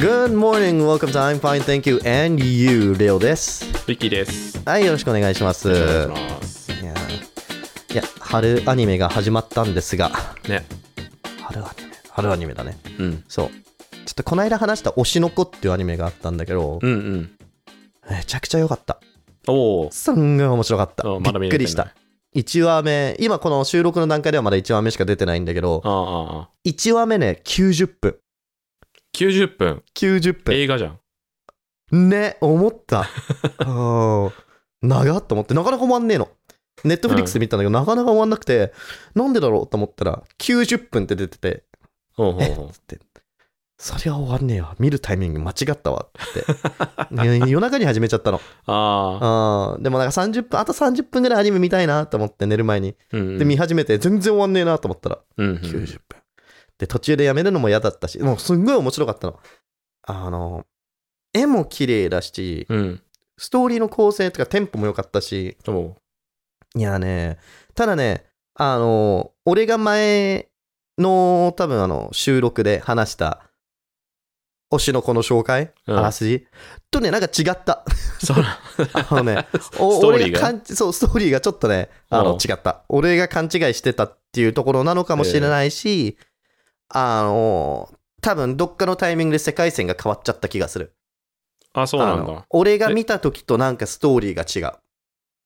Good morning, welcome to I'm fine, thank you, and you, レオです。ウキーです。はい、よろしくお願いします。いします。いやーいや、春アニメが始まったんですが、ね。春アニメ、春アニメだね。うん。そう。ちょっとこの間話した推しの子っていうアニメがあったんだけど、うんうん。めちゃくちゃ良かった。おお。すんごい面白かった。おまだびっくりした。1話目、今この収録の段階ではまだ1話目しか出てないんだけどああ。1話目ね、90分。90分。90分。映画じゃん。ね、思った。長っと思って、なかなか終わんねえの。ネットフリックスで見たんだけど、なかなか終わんなくて、なんでだろうと思ったら、90分って出てて、えほうほうほつって、そりゃ終わんねえわ。見るタイミング間違ったわって。夜中に始めちゃったの。う。ああ。でもなんか30分、あと30分ぐらいアニメ見たいなと思って寝る前に。うんうん。で、見始めて、全然終わんねえなと思ったら、うんうん。90分。で、途中でやめるのも嫌だったし、もうすんごい面白かったの。あの、絵も綺麗だし、うん。ストーリーの構成とかテンポも良かったし、おいやね、ただね、あの、俺が前の多分あの収録で話した推しの子の紹介、うんあらすじとね、なんか違った。そうな。あのね、お俺が勘そう、ストーリーがちょっとね、あのうん違った。俺が勘違いしてたっていうところなのかもしれないし、あの、多分どっかのタイミングで世界線が変わっちゃった気がする。あ、そうなんだ。俺が見た時となんかストーリーが違う。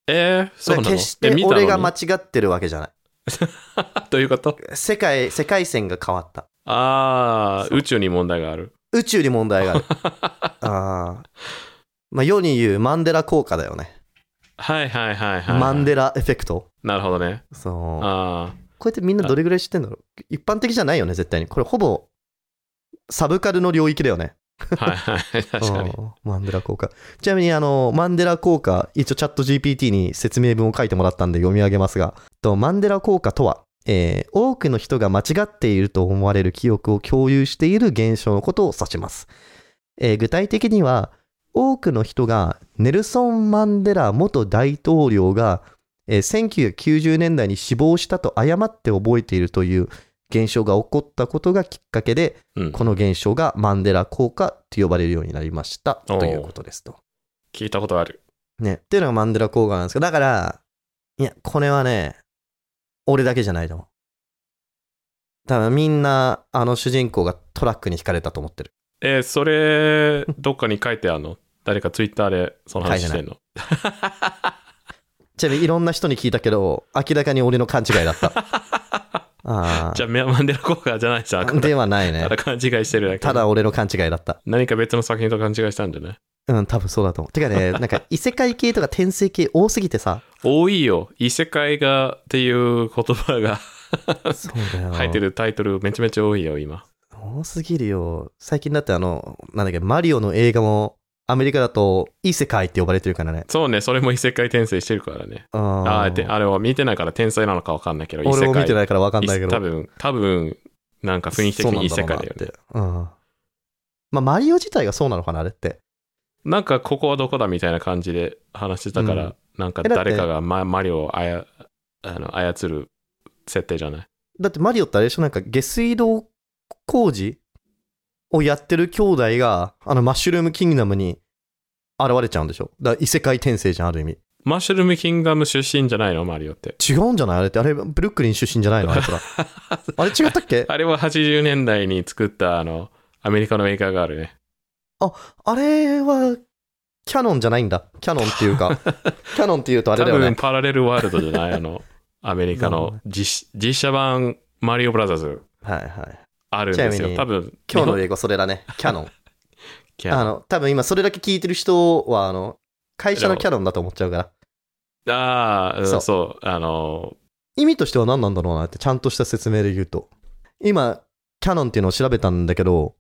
えー、そうなの？決して俺が間違ってるわけじゃない。どういうこと？世界、世界線が変わった。ああ、宇宙に問題がある。宇宙に問題がある。あーまあ、世に言うマンデラ効果だよね。はいはいはいはい。マンデラエフェクト。なるほどね。そう。あこうやってみんなどれぐらい知ってんだろう？一般的じゃないよね、絶対に。これほぼ、サブカルの領域だよね。あ。はいはい。確かに。うんマンデラ効果。ちなみに、あの、マンデラ効果、一応チャット GPT に説明文を書いてもらったんで読み上げますが、とマンデラ効果とは、えー多くの人が間違っていると思われる記憶を共有している現象のことを指します。えー具体的には、多くの人がネルソン・マンデラ元大統領が、えー1990年代に死亡したと誤って覚えているという現象が起こったことがきっかけで、うん。この現象がマンデラ効果と呼ばれるようになりましたということですと。聞いたことある。ね。っていうのがマンデラ効果なんですけど、だから、いや、これはね、俺だけじゃないと思う。多分みんな、あの主人公がトラックに惹かれたと思ってる。えー、それ、どっかに書いてあるの？誰かツイッターでその話してんの？ちなみにいろんな人に聞いたけど、明らかに俺の勘違いだった。あじゃあ、マンデラ効果じゃないじゃん。あ。ではないねた。だ勘違いしてるだけ。ただ俺の勘違いだった。何か別の作品と勘違いしたんだよね。うん、多分そうだと思う。てかね、なんか異世界系とか転生系多すぎてさ。多いよ。異世界がっていう言葉がそうだよ。入ってるタイトルめちゃめちゃ多いよ、今。多すぎるよ。最近だってあの、なんだっけ、マリオの映画もアメリカだと異世界って呼ばれてるからね。そうね、それも異世界転生してるからね。あああであれは見てないから天才なのかわかんないけど、異世界。俺も見てないから分かんないけど。多分、多分、なんか雰囲気的に異世界だよね。そううん。まあ、マリオ自体がそうなのかな、あれって。なんかここはどこだみたいな感じで話してたから、うんなんか誰かがママリオをあやあの操る設定じゃない？だってマリオってあれでしょ？なんか下水道工事をやってる兄弟が、あの、マッシュルームキングダムに現れちゃうんでしょ？だから異世界転生じゃん、ある意味。マッシュルームキングダム出身じゃないの？マリオって。違うんじゃない？あれって、あれ、ブルックリン出身じゃないの？あいつら。あれ違ったっけ？あれは80年代に作ったあの、アメリカの映画があるね。あれは、キャノンじゃないんだ。キャノンっていうか、キャノンっていうとあれ多分だよね。パラレルワールドじゃない？あの、アメリカの実実写版マリオブラザーズはいはい。あるんですよ。多分、日今日の英語それだね。キャノン。キャあの、多分今それだけ聞いてる人は、あの、会社のキャノンだと思っちゃうから。ああ、うんそうそう、あの、意味としては何なんだろうなって、ちゃんとした説明で言うと。今、キャノンっていうのを調べたんだけど、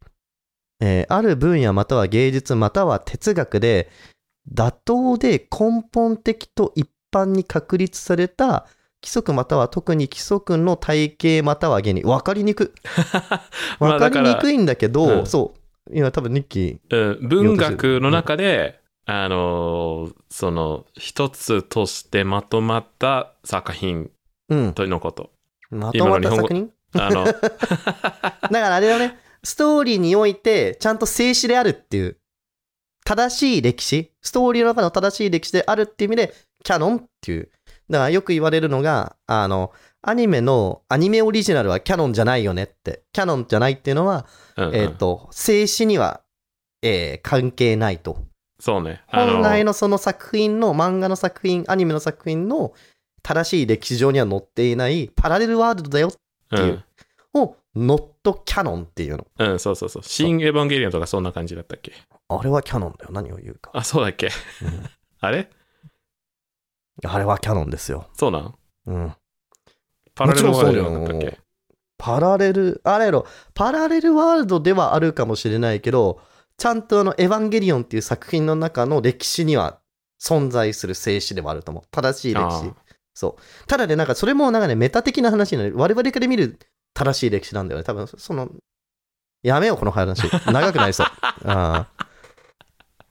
えーある分野または芸術または哲学で、妥当で根本的と一般に確立された規則または特に規則の体系または原理。わかりにく わかりにくいんだけど、うんそう。今多分ニッキー、うん文学の中で、あの、その、一つとしてまとまった作品うん。というのこと。まとまった作品？あの、だからあれだね。ストーリーにおいて、ちゃんと静止であるっていう、正しい歴史、ストーリーの中の正しい歴史であるっていう意味で、キャノンっていう。だからよく言われるのが、あの、アニメの、アニメオリジナルはキャノンじゃないよねって。キャノンじゃないっていうのは、うんうんえっ、と、静止には、えー関係ないと。そうね。あ本来のその作品の、漫画の作品、アニメの作品の正しい歴史上には載っていないパラレルワールドだよう。っていうんを、ノットキャノンっていうの。うん、そうそうそう。新エヴァンゲリオンとかそんな感じだったっけ？あれはキャノンだよ。何を言うか。あ、そうだっけ？うん あれ？あれはキャノンですよ。そうなん？うん。パラレルワールドじゃもちろんそうよなかったっけパラレル、あれやろ、パラレルワールドではあるかもしれないけど、ちゃんとあの、エヴァンゲリオンっていう作品の中の歴史には存在する静止ではあると思う。正しい歴史。そう。ただね、なんかそれもなんかね、メタ的な話になる。我々から見る正しい歴史なんだよね。多分、その、やめよう、この話。長くなりそう。ああ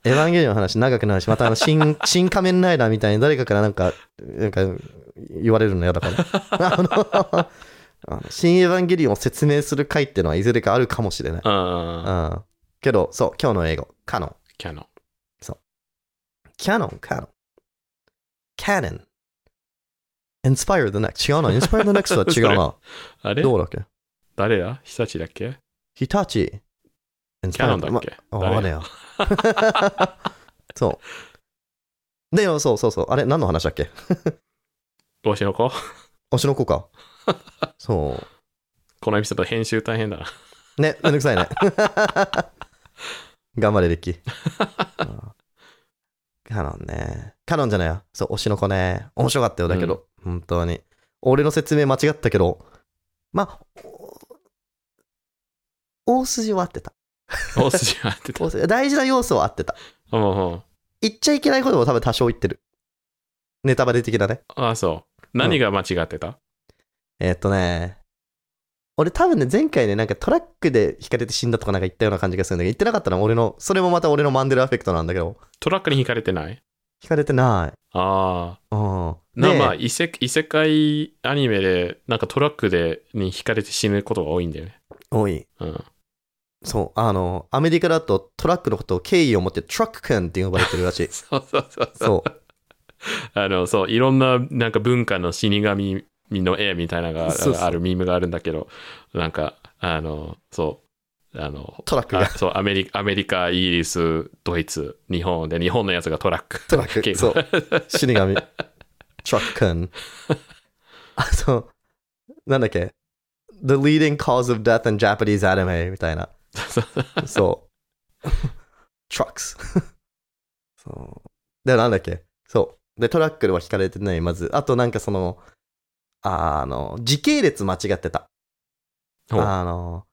エヴァンゲリオンの話長くなるし、またあの、新、新仮面ライダーみたいに誰かからなんか、なんか、言われるの嫌だから。あの、新エヴァンゲリオンを説明する回っていうのはいずれかあるかもしれない。うん。うん。けど、そう、今日の英語、カノン。キャノン。キャノン、カノン。Canon。Inspire the next. 違うな。Inspire the next は違うな。あれ？どうだっけ？誰だ日立だっけ？ヒタチ。キャノンだっけ？まあ、誰？あれや。そう。でよ、そうそうそう。あれ、何の話だっけ？帽子の子？推しの子か。そこのエピソード編集大変だな。う。ね、めんどくさいね。頑張れ、リッキー。うんカノンね。カノンじゃないよ。そう、推しの子ね。面白かったよ、だけど。本当に。俺の説明間違ったけど、まあ、お大筋は合ってた。大筋は合ってた。大事な要素は合ってた。うんうん。言っちゃいけないことも多分多少言ってる。ネタバレ的なね。ああ、そう。何が間違ってた？えーっとね、俺多分ね、前回ね、なんかトラックで引かれて死んだとかなんか言ったような感じがするんだけど、言ってなかったのは俺の、それもまた俺のマンデラエフェクトなんだけど、トラックに引かれてない？引かれてない。ああ。うん。なでまあ異世、異世界アニメで、なんかトラックでに引かれて死ぬことが多いんだよね。多い。うん。そう、あの、アメリカだとトラックのことを敬意を持ってトラック君って呼ばれてるらしい。そうそうそうそう。あの、そう、いろんな、なんか文化の死神の絵みたいなのがあるミームがあるんだけど、なんか、あの、そう、あの、トラックがあそうアメリカ、アメリカ、イギリス、ドイツ、日本で、日本のやつがトラック。トラックそう死神。トラック君。あ、そう。なんだっけ ?The leading cause of death in Japanese anime みたいな。そう。trucks そう。で、なんだっけそう。で、トラックでは引かれてない、まず。あと、なんかその、あの、時系列間違ってた。あの、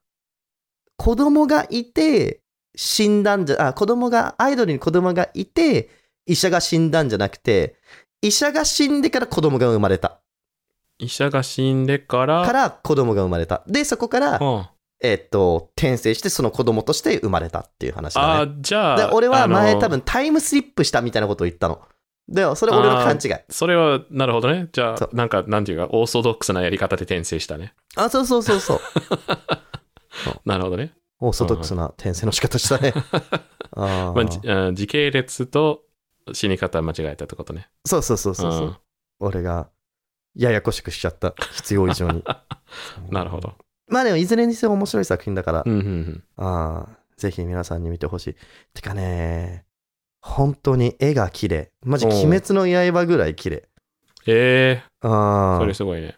子供がいて、死んだんじゃ、あ、子供が、アイドルに子供がいて、医者が死んだんじゃなくて、医者が死んでから子供が生まれた。医者が死んでから、から子供が生まれた。で、そこから、うんえっと、転生してその子供として生まれたっていう話だね。ああ、じゃであ、俺は前多分タイムスリップしたみたいなことを言ったの。でもそれ俺の勘違い。それは、なるほどね。じゃそあ、なんか、なんていうか、オーソドックスなやり方で転生したね。あ、そうそうそうそう。なるほどね。オーソドックスな転生の仕方したね。あー まあ、時系列と死に方間違えたってことね。そうそうそうそうそう、うん俺がややこしくしちゃった。必要以上に。なるほど。まあでもいずれにせよ面白い作品だから、うんうんうん。あーぜひ皆さんに見てほしい。てかね、本当に絵が綺麗。マジ鬼滅の刃ぐらい綺麗。ええあー、ーそれすごいね。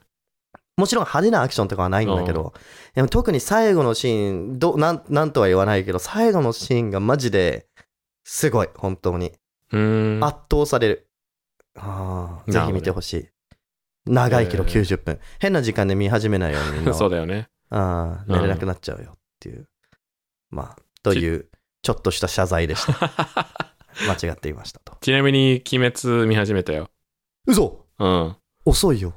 もちろん派手なアクションとかはないんだけど、でも特に最後のシーンどなん、なんとは言わないけど、最後のシーンがマジですごい、本当に。うーん。圧倒される。ああ、ぜひ見てほしい。長いけどえー90分。変な時間で見始めないように そうだよね。ああ、寝れなくなっちゃうよっていう。まあ、という、ちょっとした謝罪でした。間違っていましたと。ちなみに、鬼滅見始めたよ。嘘うん。遅いよ。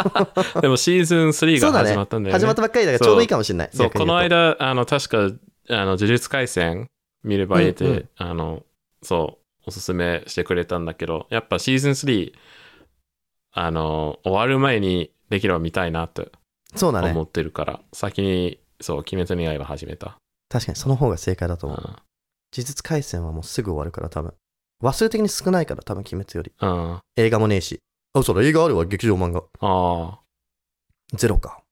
でもシーズン3が始まったんだよね。始まったばっかりだからちょうどいいかもしれない。そう、こ。の間、あの、確か、あの、呪術廻戦見ればいいって、うんうんあの、そう、おすすめしてくれたんだけど、やっぱシーズン3、あの、終わる前にできれば見たいなってそうだね思。ってるから、先にそう、鬼滅の刃始めた。確かにその方が正解だと思う。うん。呪術廻戦はもうすぐ終わるから多分。話数的に少ないから多分鬼滅より。うん。あ映画もねえし。あ、それ映画あるわ、劇場漫画。あ。ゼロか。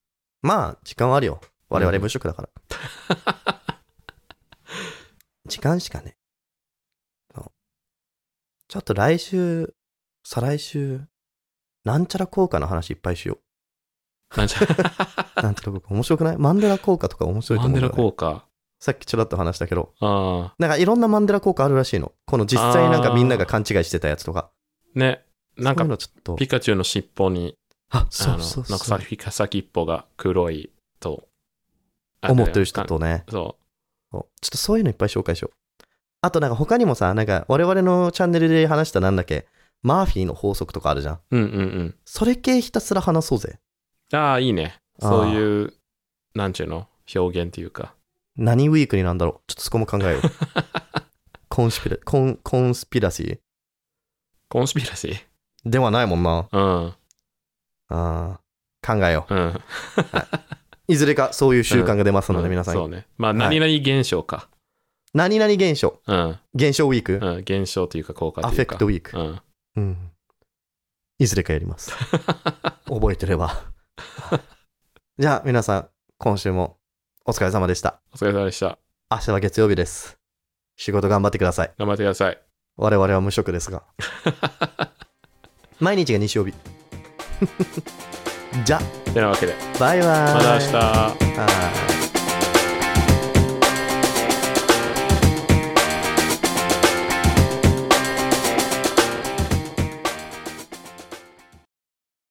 まあ、時間はあるよ。我々無職だから。時間しかね。ちょっと来週、再来週、なんちゃら効果の話いっぱいしよなんちゃう。なんちゃら効果面白くない？マンデラ効果とか面白いとマンデラ思うんだよ、ね。効果。さっきちょろっと話したけど、ああ。なんかいろんなマンデラ効果あるらしいの。この実際なんかみんなが勘違いしてたやつとか。ね。なんかそういう、のちょっと。ピカチュウの尻尾に、あ、あそうの、そうそう。なんか先先っぽが黒いと。あ思ってる人。とね。ねそそうちょっとそういうのいっぱい紹介しよう。あとなんか他にもさ、なんか我々のチャンネルで話したなんだっけ、マーフィーの法則とかあるじゃん。う。うんうんそれ系ひたすら話そうぜ。うん。ああ、いいね。そういう、なんちゅうの？表現っていうか。何ウィークになんだろう？ちょっとそこも考えよう。コンスピラ、コン、コンスピラシー？コンスピラシー？ではないもんな。うん。あー考えようん。う。いずれかそういう習慣が出ますので、うん皆さん。そうね。まあ、はい何々現象か。何々現象。うん。現象ウィーク？うん。現象というか効果アフェというか。クトウィーク。うん。うん。いずれかやります。覚えてれば。じゃあ皆さん、今週もお疲れ様でした。お疲れ様でした。明日は月曜日です。仕事頑張ってください。頑張ってください。我々は無職ですが。毎日が日曜日。じゃ、てなわけで、バイバイ。また明日。はい